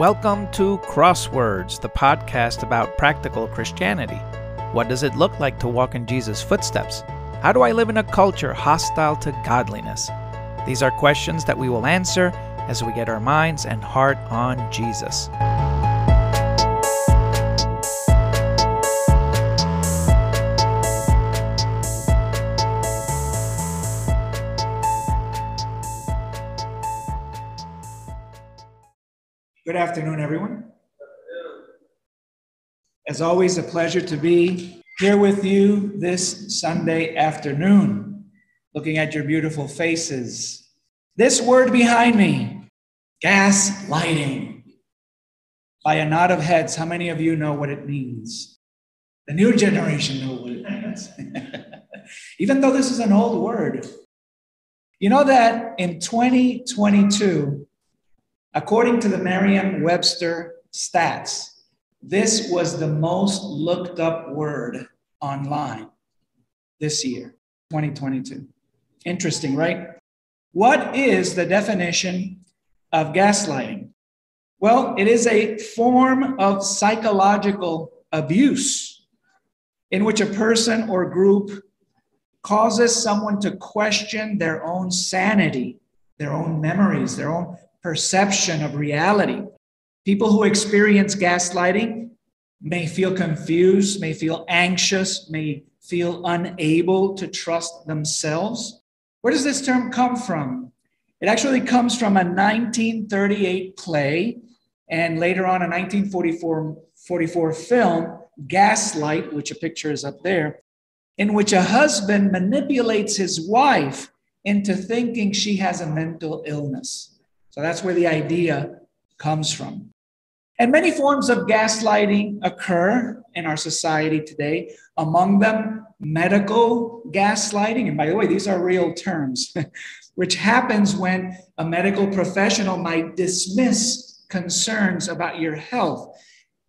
Welcome to Crosswords, the podcast about practical Christianity. What does it look like to walk in Jesus' footsteps? How do I live in a culture hostile to godliness? These are questions that we will answer as we get our minds and heart on Jesus. Afternoon, everyone. As always, a pleasure to be here with you this Sunday afternoon, looking at your beautiful faces. This word behind me, gas lighting. By a nod of heads, how many of you know what it means? The new generation know what it means. Even though this is an old word. You know that in 2022, According to the Merriam Webster stats, this was the most looked up word online this year, 2022. Interesting, right? What is the definition of gaslighting? Well, it is a form of psychological abuse in which a person or group causes someone to question their own sanity, their own memories, their own perception of reality. People who experience gaslighting may feel confused, may feel anxious, may feel unable to trust themselves. Where does this term come from? It actually comes from a 1938 play and later on a 1944 44 film, Gaslight, which a picture is up there, in which a husband manipulates his wife into thinking she has a mental illness. So that's where the idea comes from. And many forms of gaslighting occur in our society today, among them, medical gaslighting. And by the way, these are real terms, which happens when a medical professional might dismiss concerns about your health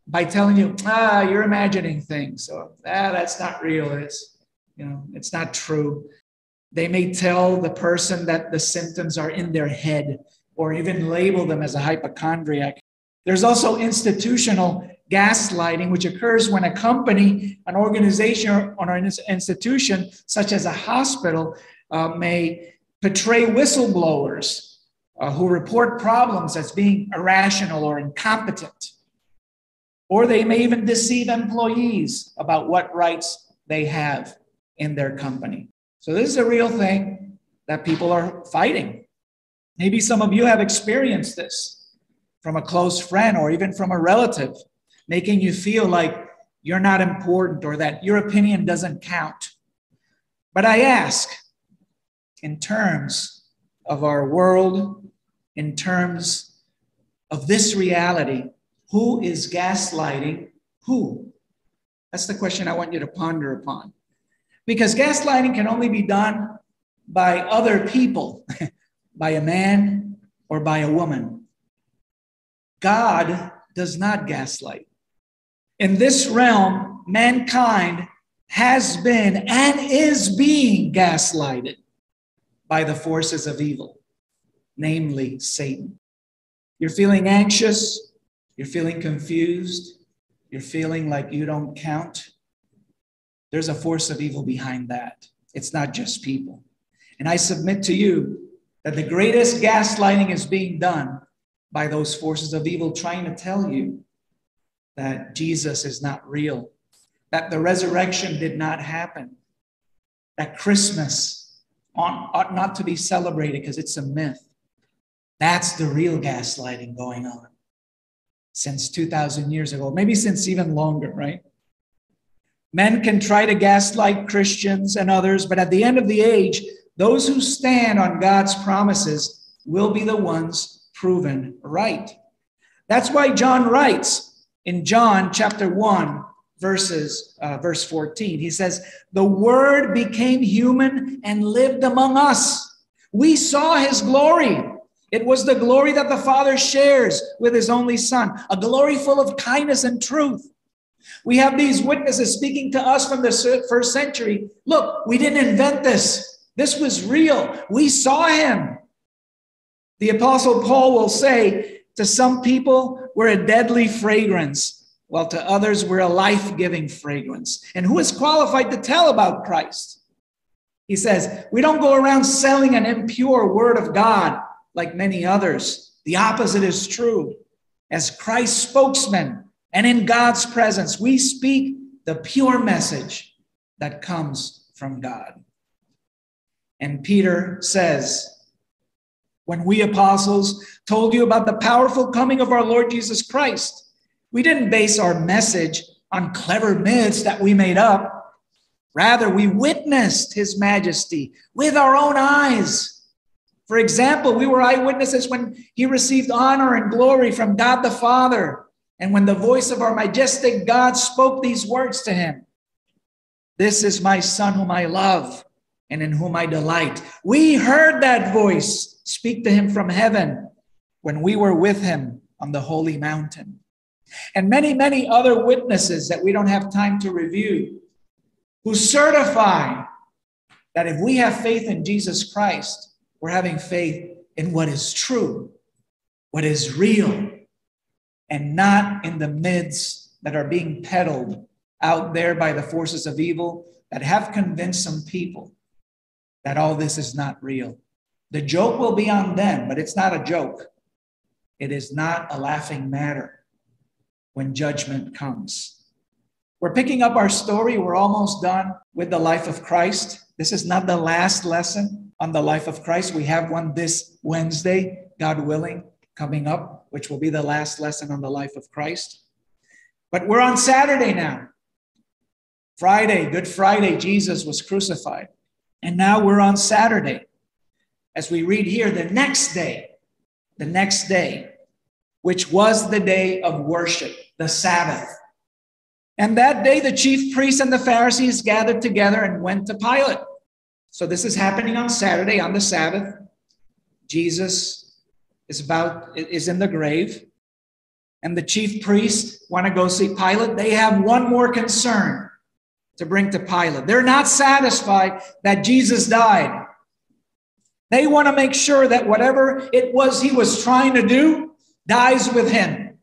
by telling you, ah, you're imagining things. So ah, that's not real. It's, you know, it's not true. They may tell the person that the symptoms are in their head or even label them as a hypochondriac. There's also institutional gaslighting, which occurs when a company, an organization, or an institution, such as a hospital, uh, may portray whistleblowers uh, who report problems as being irrational or incompetent. Or they may even deceive employees about what rights they have in their company. So, this is a real thing that people are fighting. Maybe some of you have experienced this from a close friend or even from a relative, making you feel like you're not important or that your opinion doesn't count. But I ask, in terms of our world, in terms of this reality, who is gaslighting who? That's the question I want you to ponder upon. Because gaslighting can only be done by other people. by a man or by a woman. God does not gaslight. In this realm, mankind has been and is being gaslighted by the forces of evil, namely Satan. You're feeling anxious, you're feeling confused, you're feeling like you don't count. There's a force of evil behind that. It's not just people. And I submit to you that the greatest gaslighting is being done by those forces of evil trying to tell you that Jesus is not real, that the resurrection did not happen, that Christmas ought not to be celebrated because it's a myth. That's the real gaslighting going on since 2,000 years ago, maybe since even longer, right? Men can try to gaslight Christians and others, but at the end of the age, those who stand on God's promises will be the ones proven right. That's why John writes in John chapter 1, verses uh, verse 14 he says the word became human and lived among us. We saw his glory. It was the glory that the father shares with his only son a glory full of kindness and truth. We have these witnesses speaking to us from the first century. Look we didn't invent this this was real. We saw him. The Apostle Paul will say to some people we're a deadly fragrance, while to others we're a life giving fragrance. And who is qualified to tell about Christ? He says, We don't go around selling an impure word of God like many others. The opposite is true. As Christ's spokesman and in God's presence, we speak the pure message that comes from God. And Peter says, when we apostles told you about the powerful coming of our Lord Jesus Christ, we didn't base our message on clever myths that we made up. Rather, we witnessed his majesty with our own eyes. For example, we were eyewitnesses when he received honor and glory from God the Father, and when the voice of our majestic God spoke these words to him This is my Son whom I love and in whom I delight. We heard that voice speak to him from heaven when we were with him on the holy mountain. And many, many other witnesses that we don't have time to review who certify that if we have faith in Jesus Christ, we're having faith in what is true, what is real, and not in the myths that are being peddled out there by the forces of evil that have convinced some people that all this is not real. The joke will be on them, but it's not a joke. It is not a laughing matter when judgment comes. We're picking up our story. We're almost done with the life of Christ. This is not the last lesson on the life of Christ. We have one this Wednesday, God willing, coming up, which will be the last lesson on the life of Christ. But we're on Saturday now. Friday, Good Friday, Jesus was crucified. And now we're on Saturday. As we read here, the next day, the next day, which was the day of worship, the Sabbath. And that day, the chief priests and the Pharisees gathered together and went to Pilate. So this is happening on Saturday, on the Sabbath. Jesus is about is in the grave, and the chief priests want to go see Pilate. They have one more concern to bring to Pilate. They're not satisfied that Jesus died. They want to make sure that whatever it was he was trying to do dies with him.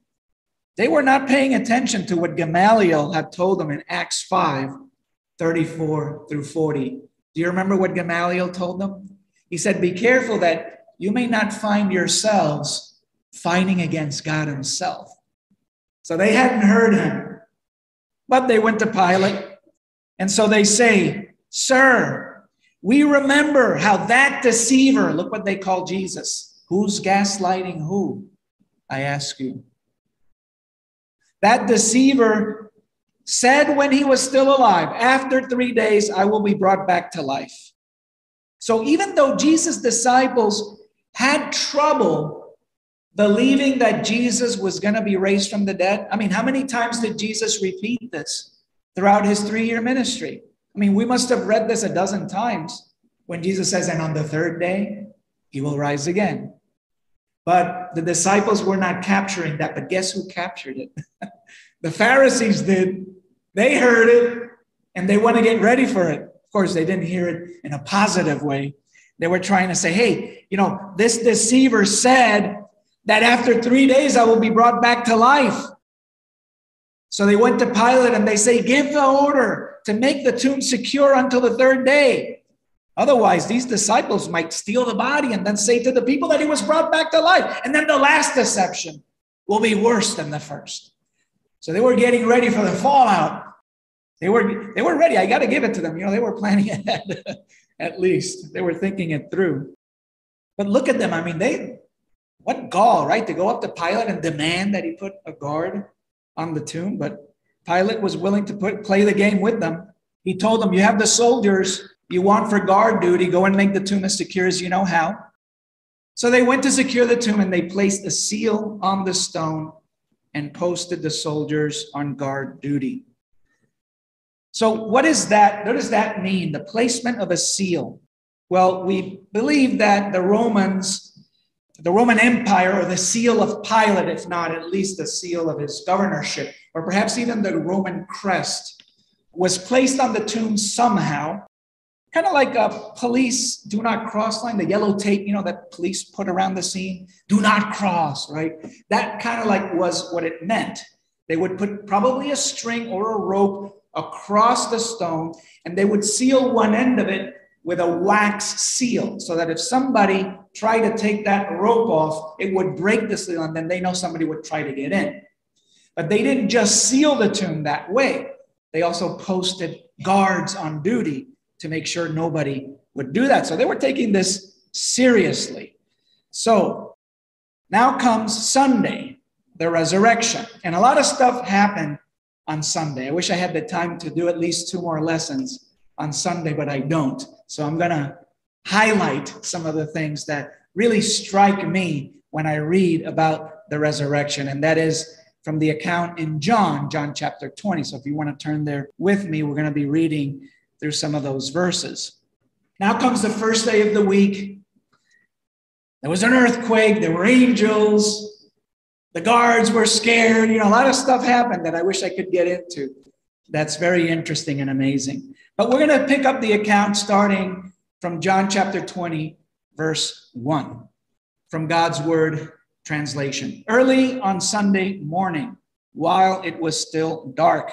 They were not paying attention to what Gamaliel had told them in Acts 5 34 through 40. Do you remember what Gamaliel told them? He said, Be careful that you may not find yourselves fighting against God Himself. So they hadn't heard him, but they went to Pilate and so they say, Sir, we remember how that deceiver, look what they call Jesus. Who's gaslighting who? I ask you. That deceiver said when he was still alive, After three days, I will be brought back to life. So even though Jesus' disciples had trouble believing that Jesus was going to be raised from the dead, I mean, how many times did Jesus repeat this? Throughout his three year ministry. I mean, we must have read this a dozen times when Jesus says, and on the third day, he will rise again. But the disciples were not capturing that. But guess who captured it? the Pharisees did. They heard it and they want to get ready for it. Of course, they didn't hear it in a positive way. They were trying to say, hey, you know, this deceiver said that after three days I will be brought back to life. So they went to Pilate and they say, Give the order to make the tomb secure until the third day. Otherwise, these disciples might steal the body and then say to the people that he was brought back to life. And then the last deception will be worse than the first. So they were getting ready for the fallout. They were, they were ready. I got to give it to them. You know, they were planning ahead, at least. They were thinking it through. But look at them. I mean, they, what gall, right? To go up to Pilate and demand that he put a guard on the tomb, but Pilate was willing to put, play the game with them. He told them, You have the soldiers you want for guard duty, go and make the tomb as secure as you know how. So they went to secure the tomb and they placed a seal on the stone and posted the soldiers on guard duty. So, what is that? What does that mean? The placement of a seal. Well, we believe that the Romans the Roman Empire or the seal of Pilate, if not at least the seal of his governorship, or perhaps even the Roman crest, was placed on the tomb somehow. kind of like a police do not cross line, the yellow tape, you know, that police put around the scene. Do not cross, right? That kind of like was what it meant. They would put probably a string or a rope across the stone, and they would seal one end of it with a wax seal so that if somebody tried to take that rope off, it would break the seal, and then they know somebody would try to get in. But they didn't just seal the tomb that way, they also posted guards on duty to make sure nobody would do that. So they were taking this seriously. So now comes Sunday, the resurrection. And a lot of stuff happened on Sunday. I wish I had the time to do at least two more lessons on Sunday, but I don't. So I'm going to highlight some of the things that really strike me when I read about the resurrection. And that is from the account in John, John chapter 20. So if you want to turn there with me, we're going to be reading through some of those verses. Now comes the first day of the week. There was an earthquake, there were angels, the guards were scared. You know, a lot of stuff happened that I wish I could get into. That's very interesting and amazing. But we're going to pick up the account starting from John chapter 20, verse 1, from God's word translation. Early on Sunday morning, while it was still dark,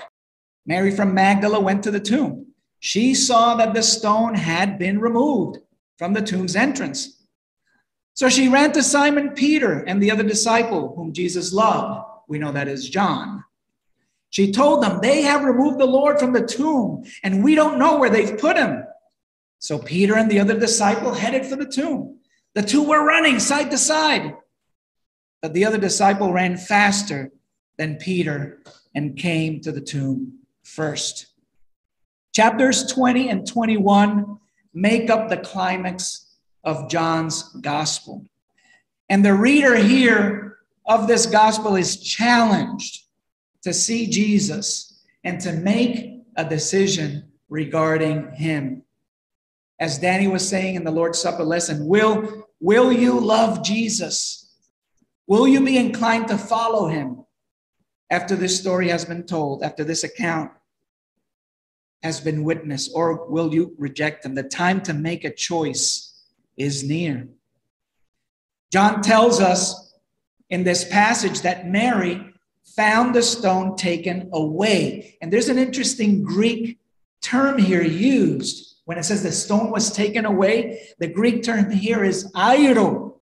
Mary from Magdala went to the tomb. She saw that the stone had been removed from the tomb's entrance. So she ran to Simon Peter and the other disciple whom Jesus loved. We know that is John. She told them, They have removed the Lord from the tomb, and we don't know where they've put him. So Peter and the other disciple headed for the tomb. The two were running side to side. But the other disciple ran faster than Peter and came to the tomb first. Chapters 20 and 21 make up the climax of John's gospel. And the reader here of this gospel is challenged to see Jesus and to make a decision regarding him. As Danny was saying in the Lord's Supper lesson, will, will you love Jesus? Will you be inclined to follow him after this story has been told, after this account has been witnessed, or will you reject him? The time to make a choice is near. John tells us in this passage that Mary found the stone taken away. And there's an interesting Greek term here used when it says the stone was taken away. The Greek term here is airo,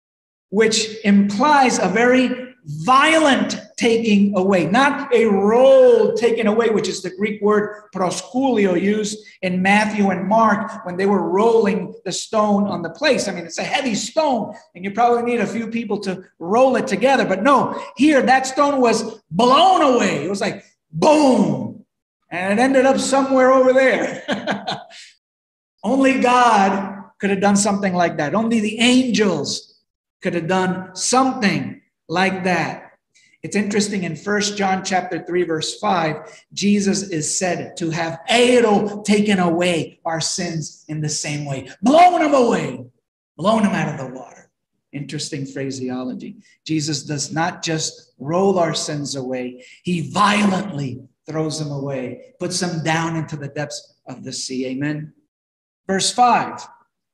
which implies a very violent taking away, not a roll taken away, which is the Greek word proskulio used in Matthew and Mark when they were rolling the stone on the place. I mean, it's a heavy stone, and you probably need a few people to roll it together. But no, here that stone was blown away. It was like boom, and it ended up somewhere over there. Only God could have done something like that. Only the angels could have done something like that. It's interesting in First John chapter 3 verse 5, Jesus is said to have airo taken away our sins in the same way, blown them away, blown them out of the water. Interesting phraseology. Jesus does not just roll our sins away, he violently throws them away, puts them down into the depths of the sea. Amen. Verse 5.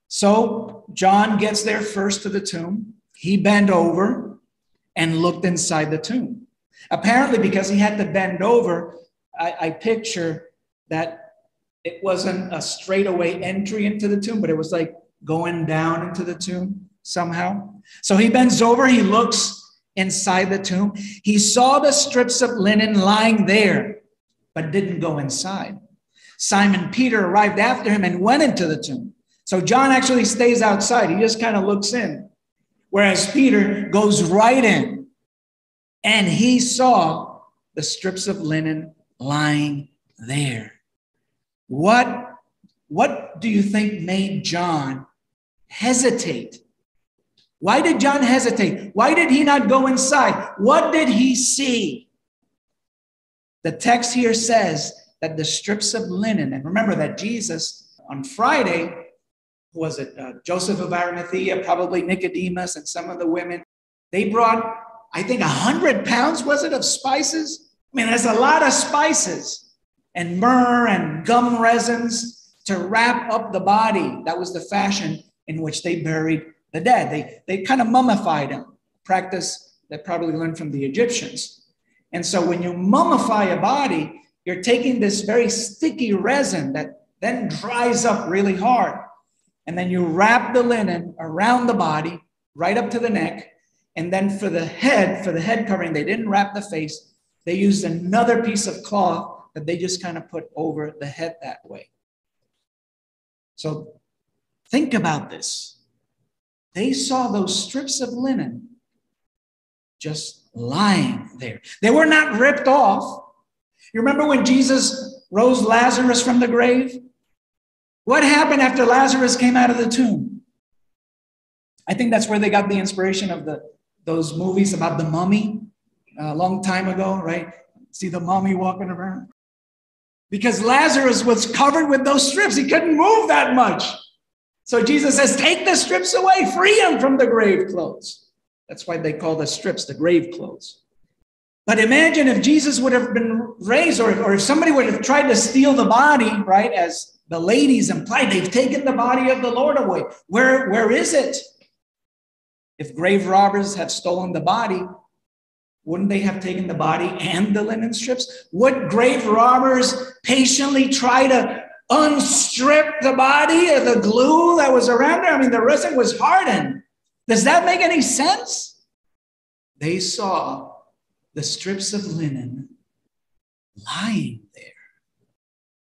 So John gets there first to the tomb. He bent over and looked inside the tomb. Apparently, because he had to bend over, I, I picture that it wasn't a straightaway entry into the tomb, but it was like going down into the tomb somehow. So he bends over, he looks inside the tomb. He saw the strips of linen lying there, but didn't go inside. Simon Peter arrived after him and went into the tomb. So John actually stays outside. He just kind of looks in. Whereas Peter goes right in and he saw the strips of linen lying there. What, what do you think made John hesitate? Why did John hesitate? Why did he not go inside? What did he see? The text here says that the strips of linen, and remember that Jesus on Friday was it uh, Joseph of Arimathea, probably Nicodemus, and some of the women. They brought, I think, a hundred pounds was it of spices? I mean, there's a lot of spices and myrrh and gum resins. to wrap up the body. That was the fashion in which they buried the dead. They, they kind of mummified them, practice that probably learned from the Egyptians. And so when you mummify a body, you're taking this very sticky resin that then dries up really hard. And then you wrap the linen around the body, right up to the neck. And then for the head, for the head covering, they didn't wrap the face. They used another piece of cloth that they just kind of put over the head that way. So think about this. They saw those strips of linen just lying there. They were not ripped off. You remember when Jesus rose Lazarus from the grave? What happened after Lazarus came out of the tomb? I think that's where they got the inspiration of the those movies about the mummy uh, a long time ago, right? See the mummy walking around because Lazarus was covered with those strips. He couldn't move that much. So Jesus says, Take the strips away, free him from the grave clothes. That's why they call the strips the grave clothes. But imagine if Jesus would have been raised, or, or if somebody would have tried to steal the body, right? As the ladies implied, they've taken the body of the Lord away. Where, where is it? If grave robbers had stolen the body, wouldn't they have taken the body and the linen strips? Would grave robbers patiently try to unstrip the body of the glue that was around there? I mean, the resin was hardened. Does that make any sense? They saw the strips of linen lying there.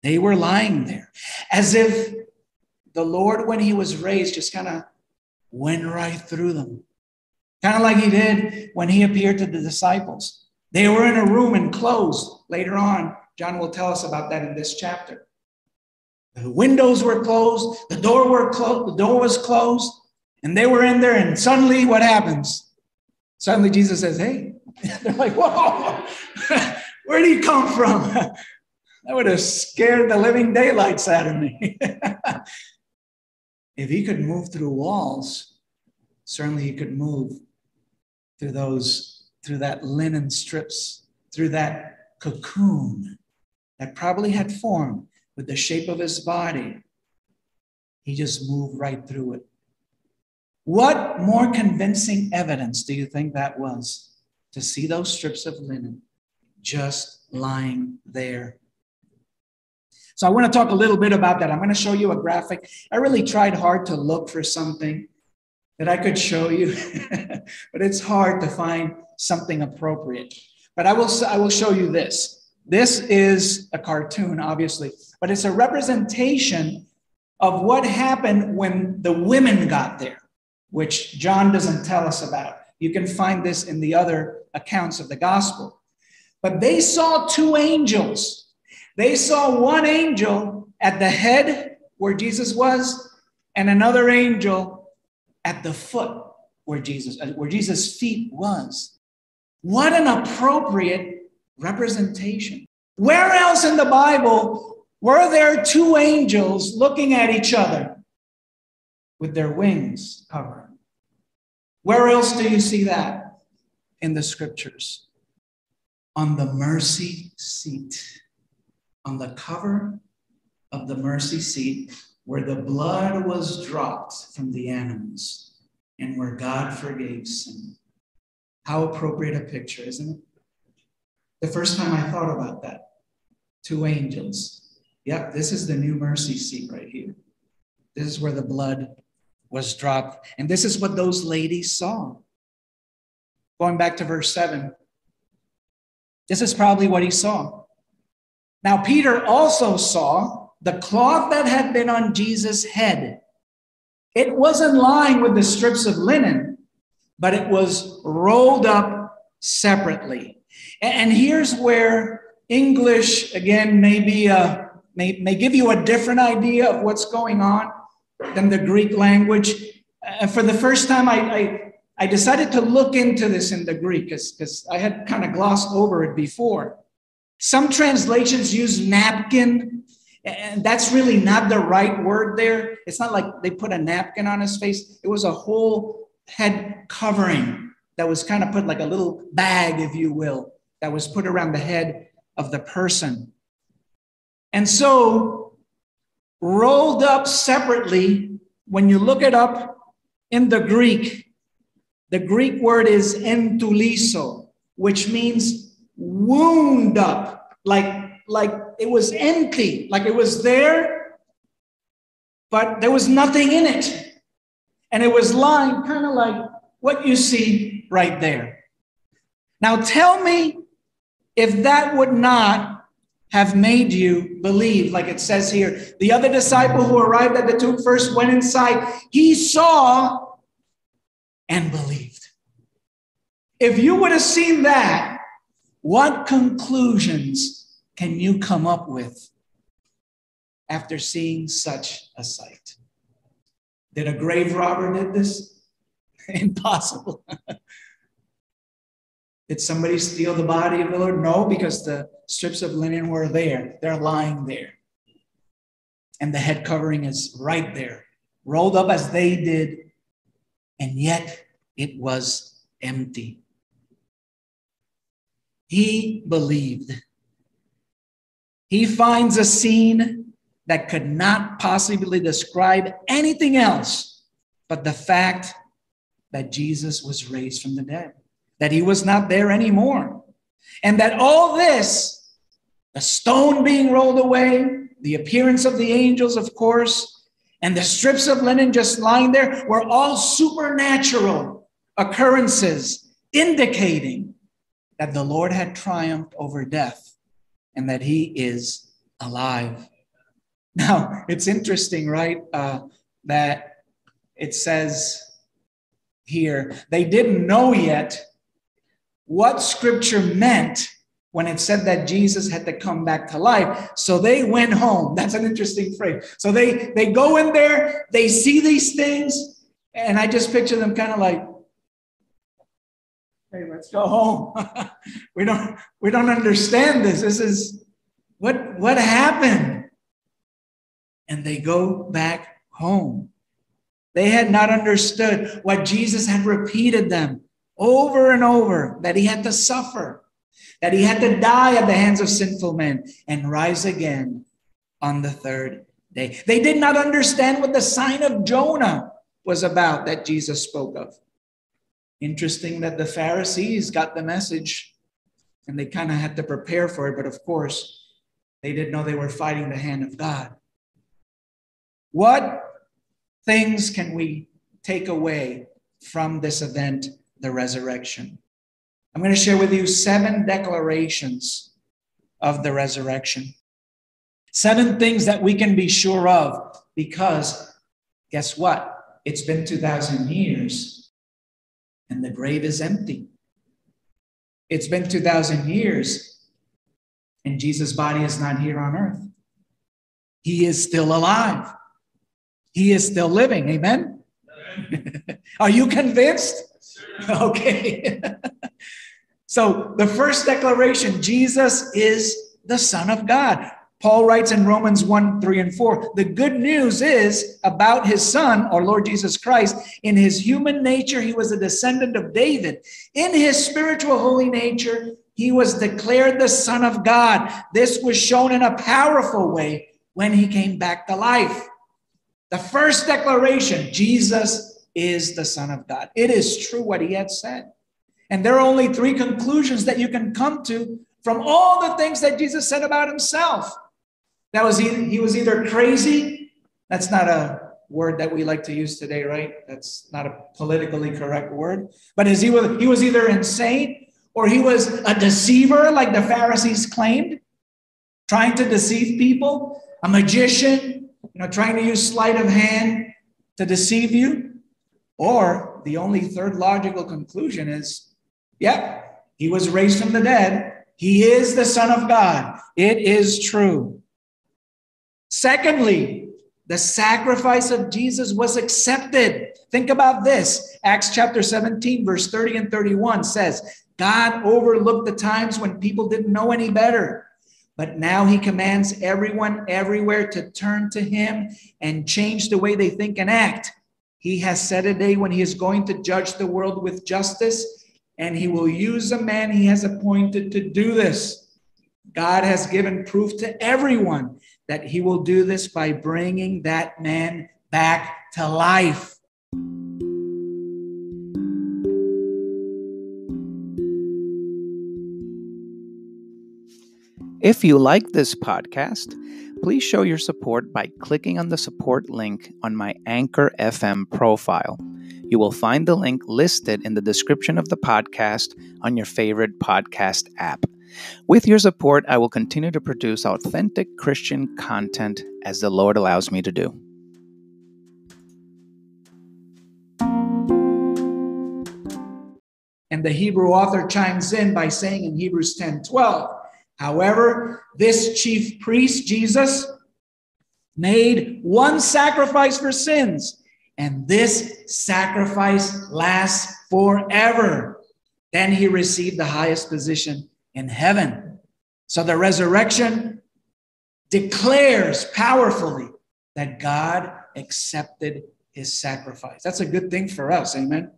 They were lying there as if the Lord, when he was raised, just kind of went right through them kind of like he did when he appeared to the disciples. They were in a room enclosed. Later on, John will tell us about that in this chapter. The windows were closed, the door were closed, the door was closed, and they were in there, and suddenly what happens? Suddenly Jesus says, Hey, they're like, Whoa, where did he come from? that would have scared the living daylights out of me. if he could move through walls, certainly he could move through those, through that linen strips, through that cocoon that probably had formed with the shape of his body. He just moved right through it. What more convincing evidence do you think that was to see those strips of linen just lying there? So, I want to talk a little bit about that. I'm going to show you a graphic. I really tried hard to look for something that I could show you, but it's hard to find something appropriate. But I will, I will show you this. This is a cartoon, obviously, but it's a representation of what happened when the women got there, which John doesn't tell us about. You can find this in the other accounts of the gospel. But they saw two angels. They saw one angel at the head where Jesus was, and another angel at the foot where Jesus, uh, where Jesus' feet was. What an appropriate representation. Where else in the Bible were there two angels looking at each other with their wings covered? Where else do you see that in the scriptures? On the mercy seat, on the cover of the mercy seat where the blood was dropped from the animals and where God forgave sin. How appropriate a picture, isn't it? The first time I thought about that, two angels. Yep, this is the new mercy seat right here. This is where the blood was dropped. And this is what those ladies saw. Going back to verse 7, this is probably what he saw. Now, Peter also saw the cloth that had been on Jesus' head. It wasn't lying with the strips of linen, but it was rolled up separately. And here's where English, again, may, be a, may, may give you a different idea of what's going on than the Greek language. Uh, for the first time, I, I, I decided to look into this in the Greek because I had kind of glossed over it before. Some translations use napkin and that's really not the right word there. It's not like they put a napkin on his face, it was a whole head covering that was kind of put like a little bag, if you will, that was put around the head of the person. And so rolled up separately. When you look it up in the Greek, the Greek word is entuliso, which means wound up, like, like it was empty, like it was there, but there was nothing in it. And it was lying kind of like what you see right there. Now tell me if that would not have made you believe, like it says here. The other disciple who arrived at the tomb first went inside. He saw and believed. If you would have seen that, what conclusions can you come up with after seeing such a sight? Did a grave robber did this? Impossible. Did somebody steal the body of the Lord? No, because the strips of linen were there. They're lying there. And the head covering is right there, rolled up as they did, and yet it was empty. He believed. He finds a scene that could not possibly describe anything else but the fact that Jesus was raised from the dead that he was not there anymore. And that all this, the stone being rolled away, the appearance of the angels, of course, and the strips of linen just lying there were all supernatural occurrences indicating that the Lord had triumphed over death and that he is alive. Now, it's interesting, right? Uh, that it says here, they didn't know yet what scripture meant when it said that Jesus had to come back to life. So they went home. That's an interesting phrase. So they they go in there, they see these things, and I just picture them kind of like, hey, let's go home. we don't we don't understand this. This is what what happened? And they go back home. They had not understood what Jesus had repeated them over and over that he had to suffer, that he had to die at the hands of sinful men and rise again on the third day. They did not understand what the sign of Jonah was about that Jesus spoke of. Interesting that the Pharisees got the message and they kind of had to prepare for it, but of course, they didn't know they were fighting the hand of God. What things can we take away from this event the resurrection. I'm going to share with you seven declarations of the resurrection. Seven things that we can be sure of because guess what? It's been 2,000 years and the grave is empty. It's been 2,000 years and Jesus' body is not here on earth. He is still alive. He is still living. Amen? Amen. Are you convinced? Okay. so the first declaration Jesus is the Son of God. Paul writes in Romans 1 3 and 4 the good news is about his son, our Lord Jesus Christ. In his human nature, he was a descendant of David. In his spiritual holy nature, he was declared the Son of God. This was shown in a powerful way when he came back to life. The first declaration Jesus is the Son of God. It is true what he had said. And there are only three conclusions that you can come to from all the things that Jesus said about himself. That was either, he was either crazy, that's not a word that we like to use today, right? That's not a politically correct word. But is he was he was either insane or he was a deceiver, like the Pharisees claimed, trying to deceive people, a magician, you know, trying to use sleight of hand to deceive you. Or the only third logical conclusion is, yeah, he was raised from the dead. He is the Son of God. It is true. Secondly, the sacrifice of Jesus was accepted. Think about this. Acts chapter 17, verse 30 and 31 says, God overlooked the times when people didn't know any better. But now he commands everyone everywhere to turn to him and change the way they think and act. He has set a day when he is going to judge the world with justice, and he will use a man he has appointed to do this. God has given proof to everyone that he will do this by bringing that man back to life. If you like this podcast, please show your support by clicking on the support link on my Anchor FM profile. You will find the link listed in the description of the podcast on your favorite podcast app. With your support, I will continue to produce authentic Christian content as the Lord allows me to do. And the Hebrew author chimes in by saying in Hebrews 10 12, However, this chief priest, Jesus, made one sacrifice for sins, and this sacrifice lasts forever. Then he received the highest position in heaven. So the resurrection declares powerfully that God accepted his sacrifice. That's a good thing for us. Amen.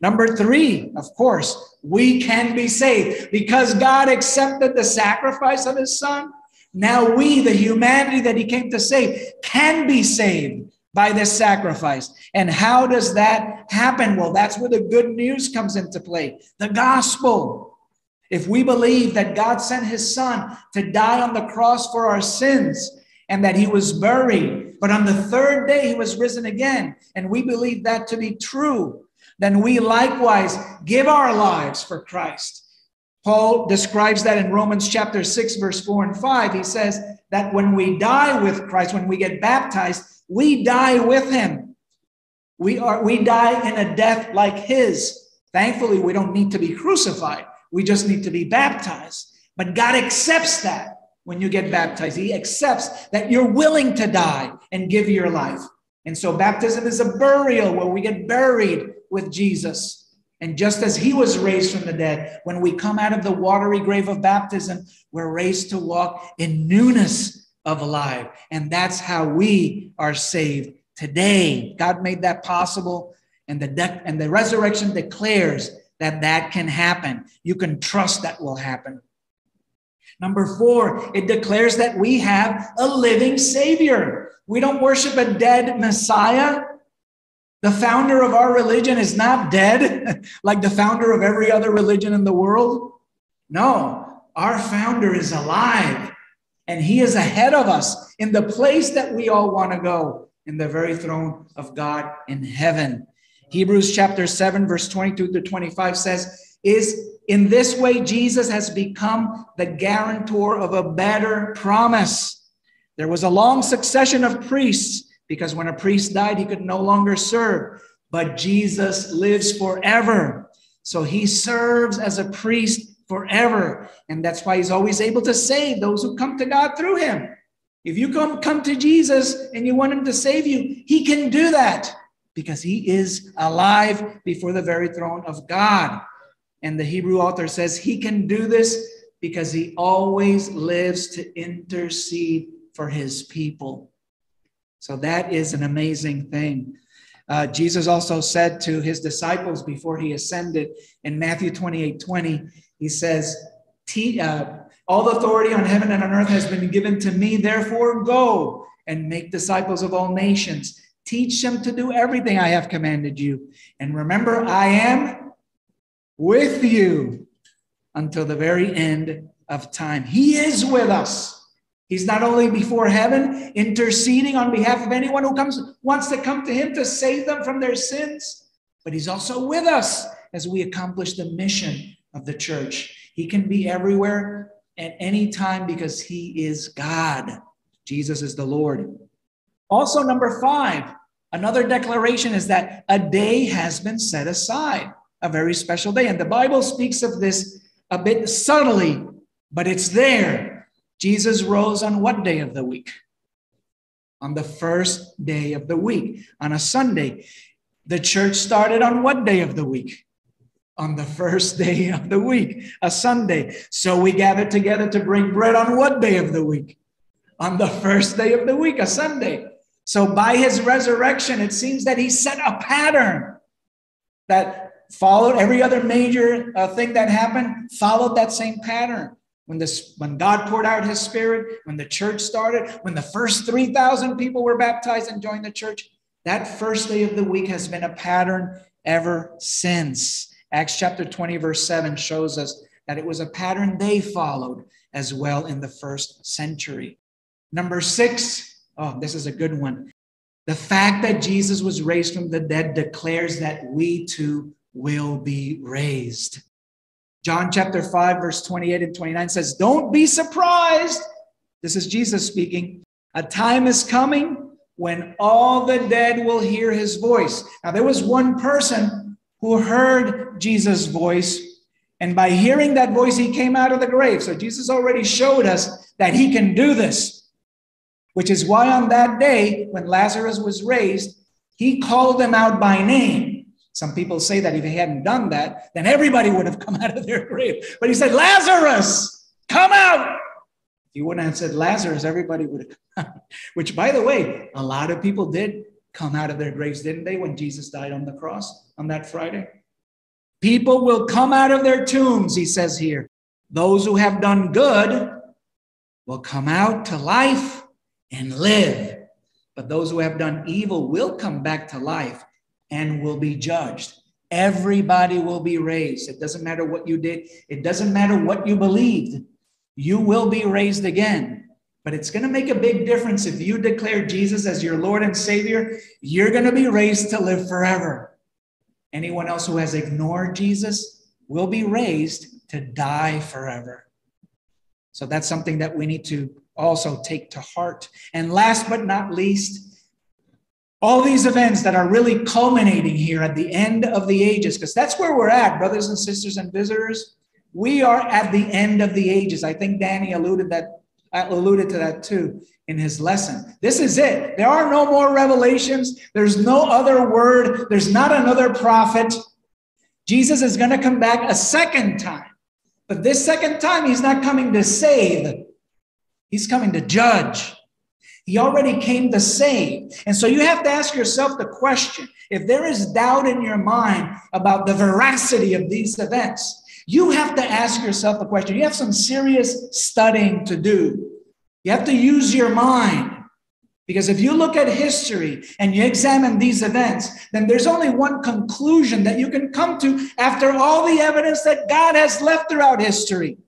Number three, of course, we can be saved because God accepted the sacrifice of his son. Now we, the humanity that he came to save, can be saved by this sacrifice. And how does that happen? Well, that's where the good news comes into play the gospel. If we believe that God sent his son to die on the cross for our sins and that he was buried, but on the third day he was risen again, and we believe that to be true, then we likewise give our lives for Christ. Paul describes that in Romans chapter 6, verse 4 and 5. He says that when we die with Christ, when we get baptized, we die with him. We are we die in a death like his. Thankfully, we don't need to be crucified. We just need to be baptized. But God accepts that when you get baptized. He accepts that you're willing to die and give your life. And so baptism is a burial where we get buried with Jesus. And just as he was raised from the dead, when we come out of the watery grave of baptism, we're raised to walk in newness of life. And that's how we are saved today. God made that possible. And the, de- and the resurrection declares that that can happen. You can trust that will happen. Number four, it declares that we have a living Savior. We don't worship a dead Messiah. The founder of our religion is not dead like the founder of every other religion in the world. No, our founder is alive and he is ahead of us in the place that we all want to go in the very throne of God in heaven. Hebrews chapter 7, verse 22 to 25 says, Is in this way Jesus has become the guarantor of a better promise. There was a long succession of priests because when a priest died, he could no longer serve. But Jesus lives forever. So he serves as a priest forever. And that's why he's always able to save those who come to God through him. If you come, come to Jesus and you want him to save you, he can do that because he is alive before the very throne of God. And the Hebrew author says he can do this because he always lives to intercede for his people. So that is an amazing thing. Uh, Jesus also said to his disciples before he ascended in Matthew 28 20, he says, uh, All authority on heaven and on earth has been given to me. Therefore, go and make disciples of all nations. Teach them to do everything I have commanded you. And remember, I am with you until the very end of time. He is with us. He's not only before heaven interceding on behalf of anyone who comes wants to come to him to save them from their sins, but he's also with us as we accomplish the mission of the church. He can be everywhere at any time because he is God. Jesus is the Lord. Also, number five, another declaration is that a day has been set aside, a very special day. And the Bible speaks of this a bit subtly, but it's there Jesus rose on what day of the week? On the first day of the week, on a Sunday. The church started on what day of the week? On the first day of the week, a Sunday. So we gathered together to break bread on what day of the week? On the first day of the week, a Sunday. So by his resurrection, it seems that he set a pattern that followed every other major uh, thing that happened, followed that same pattern when this when God poured out his spirit, when the church started, when the first 3,000 people were baptized and joined the church, that first day of the week has been a pattern ever since. Acts chapter 20, verse 7 shows us that it was a pattern they followed as well in the first century. Number six, oh, this is a good one. The fact that Jesus was raised from the dead declares that we too will be raised. John chapter 5, verse 28 and 29 says, Don't be surprised. This is Jesus speaking. A time is coming when all the dead will hear his voice. Now, there was one person who heard Jesus' voice, and by hearing that voice, he came out of the grave. So, Jesus already showed us that he can do this, which is why on that day, when Lazarus was raised, he called them out by name. Some people say that if he hadn't done that, then everybody would have come out of their grave. But he said, Lazarus, come out. If he wouldn't have said Lazarus, everybody would have come out. Which, by the way, a lot of people did come out of their graves, didn't they, when Jesus died on the cross on that Friday? People will come out of their tombs, he says here. Those who have done good will come out to life and live. But those who have done evil will come back to life and will be judged. Everybody will be raised. It doesn't matter what you did, it doesn't matter what you believed. You will be raised again. But it's going to make a big difference if you declare Jesus as your Lord and Savior. You're going to be raised to live forever. Anyone else who has ignored Jesus will be raised to die forever. So that's something that we need to also take to heart. And last but not least, all these events that are really culminating here at the end of the ages, because that's where we're at, brothers and sisters and visitors. We are at the end of the ages. I think Danny alluded that alluded to that too in his lesson. This is it. There are no more revelations. There's no other word. There's not another prophet. Jesus is going to come back a second time. But this second time, he's not coming to save, he's coming to judge. He already came to save. And so you have to ask yourself the question if there is doubt in your mind about the veracity of these events, you have to ask yourself the question. You have some serious studying to do. You have to use your mind. Because if you look at history and you examine these events, then there's only one conclusion that you can come to after all the evidence that God has left throughout history.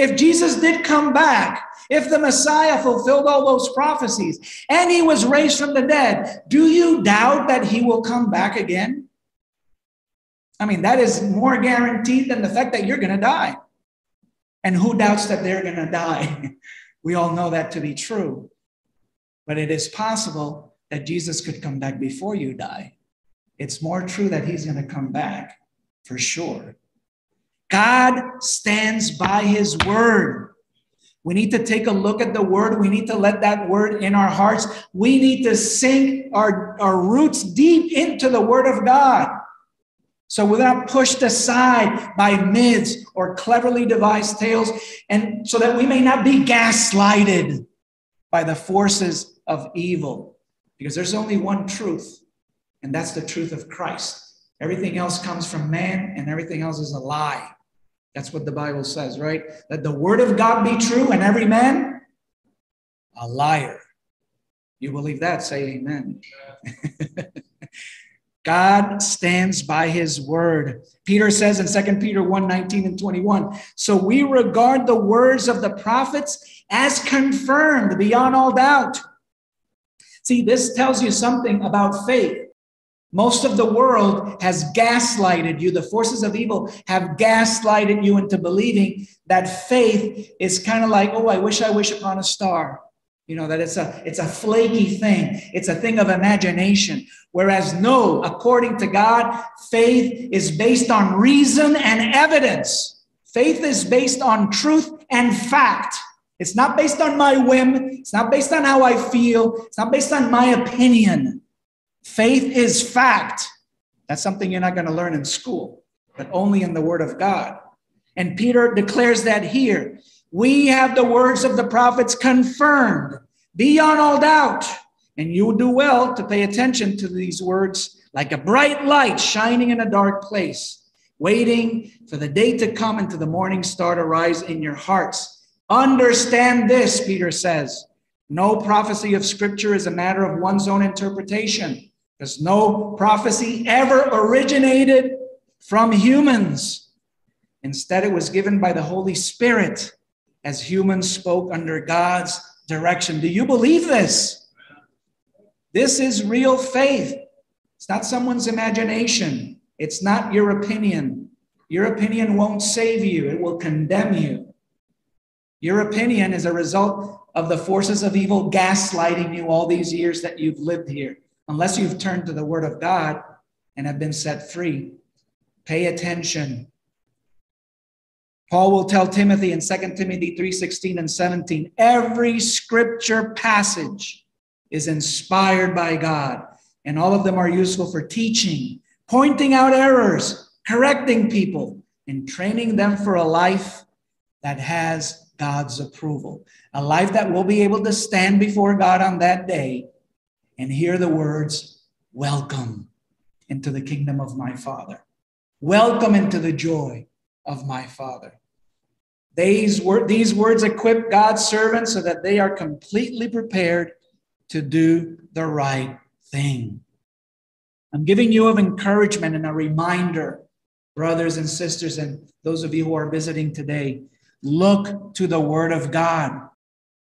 If Jesus did come back, if the Messiah fulfilled all those prophecies and he was raised from the dead, do you doubt that he will come back again? I mean, that is more guaranteed than the fact that you're going to die. And who doubts that they're going to die? we all know that to be true. But it is possible that Jesus could come back before you die. It's more true that he's going to come back for sure. God stands by his word. We need to take a look at the word. We need to let that word in our hearts. We need to sink our, our roots deep into the word of God. So we're not pushed aside by myths or cleverly devised tales, and so that we may not be gaslighted by the forces of evil. Because there's only one truth, and that's the truth of Christ. Everything else comes from man, and everything else is a lie. That's what the Bible says, right? Let the word of God be true, and every man a liar. You believe that? Say amen. God stands by his word. Peter says in 2 Peter 1 19 and 21 So we regard the words of the prophets as confirmed beyond all doubt. See, this tells you something about faith. Most of the world has gaslighted you. The forces of evil have gaslighted you into believing that faith is kind of like, oh, I wish I wish upon a star. You know that it's a it's a flaky thing. It's a thing of imagination. Whereas no according to god faith is based on reason and evidence. Faith is based on truth and fact. It's not based on my whim. It's not based on how i feel. It's not based on my opinion faith is fact that's something you're not going to learn in school but only in the word of god and peter declares that here we have the words of the prophets confirmed beyond all doubt. And you do well to pay attention to these words like a bright light shining in a dark place. waiting for the day to come and to the morning star to rise in your hearts. Understand this, Peter says. No prophecy of Scripture is a matter of one's own interpretation, because no prophecy ever originated from humans. Instead, it was given by the Holy Spirit as humans spoke under God's direction. Do you believe this? This is real faith. It's not someone's imagination. It's not your opinion. Your opinion won't save you, it will condemn you. Your opinion is a result of the forces of evil gaslighting you all these years that you've lived here. Unless you've turned to the Word of God and have been set free, pay attention. Paul will tell Timothy in 2 Timothy 3:16 and 17, every scripture passage is inspired by God, and all of them are useful for teaching, pointing out errors, correcting people, and training them for a life that has God's approval, a life that will be able to stand before God on that day and hear the words, Welcome into the kingdom of my Father. Welcome into the joy of my Father. These, wor- these words equip God's servants so that they are completely prepared to do the right thing. I'm giving you of encouragement and a reminder, brothers and sisters, and those of you who are visiting today. Look to the Word of God.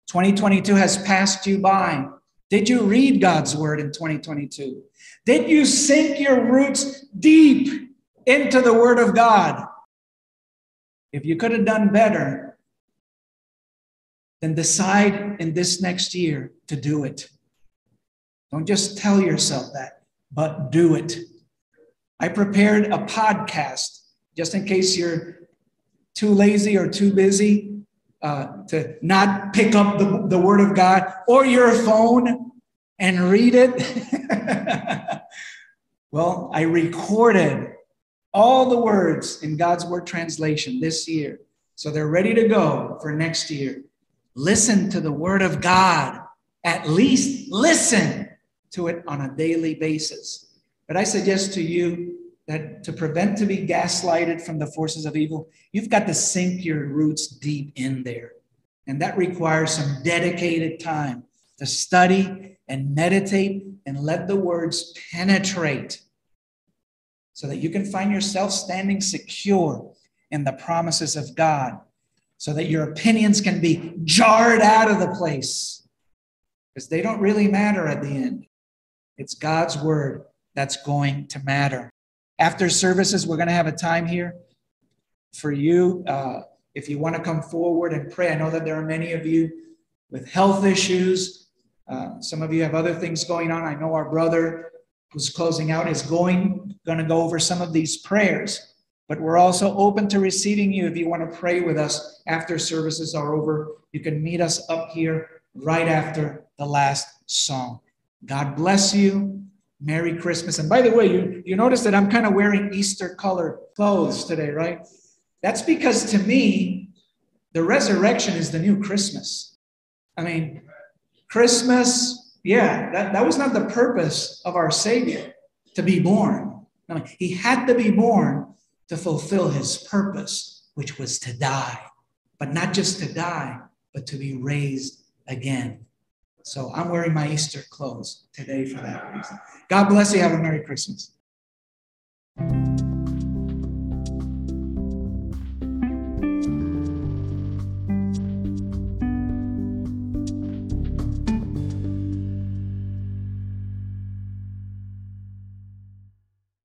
2022 has passed you by. Did you read God's Word in 2022? Did you sink your roots deep into the Word of God? If you could have done better, then decide in this next year to do it. Don't just tell yourself that, but do it. I prepared a podcast just in case you're too lazy or too busy uh, to not pick up the, the Word of God or your phone and read it. well, I recorded all the words in God's Word translation this year. So they're ready to go for next year. Listen to the Word of God. At least listen to it on a daily basis. But I suggest to you that to prevent to be gaslighted from the forces of evil, you've got to sink your roots deep in there. And that requires some dedicated time to study and meditate and let the words penetrate so that you can find yourself standing secure in the promises of God, so that your opinions can be jarred out of the place because they don't really matter at the end. It's God's word that's going to matter. After services, we're going to have a time here for you. Uh, if you want to come forward and pray, I know that there are many of you with health issues. Uh, some of you have other things going on. I know our brother who's closing out is going going to go over some of these prayers but we're also open to receiving you if you want to pray with us after services are over you can meet us up here right after the last song god bless you merry christmas and by the way you, you notice that i'm kind of wearing easter colored clothes today right that's because to me the resurrection is the new christmas i mean christmas yeah, that, that was not the purpose of our Savior to be born. No, he had to be born to fulfill his purpose, which was to die, but not just to die, but to be raised again. So I'm wearing my Easter clothes today for that reason. God bless you. Have a Merry Christmas.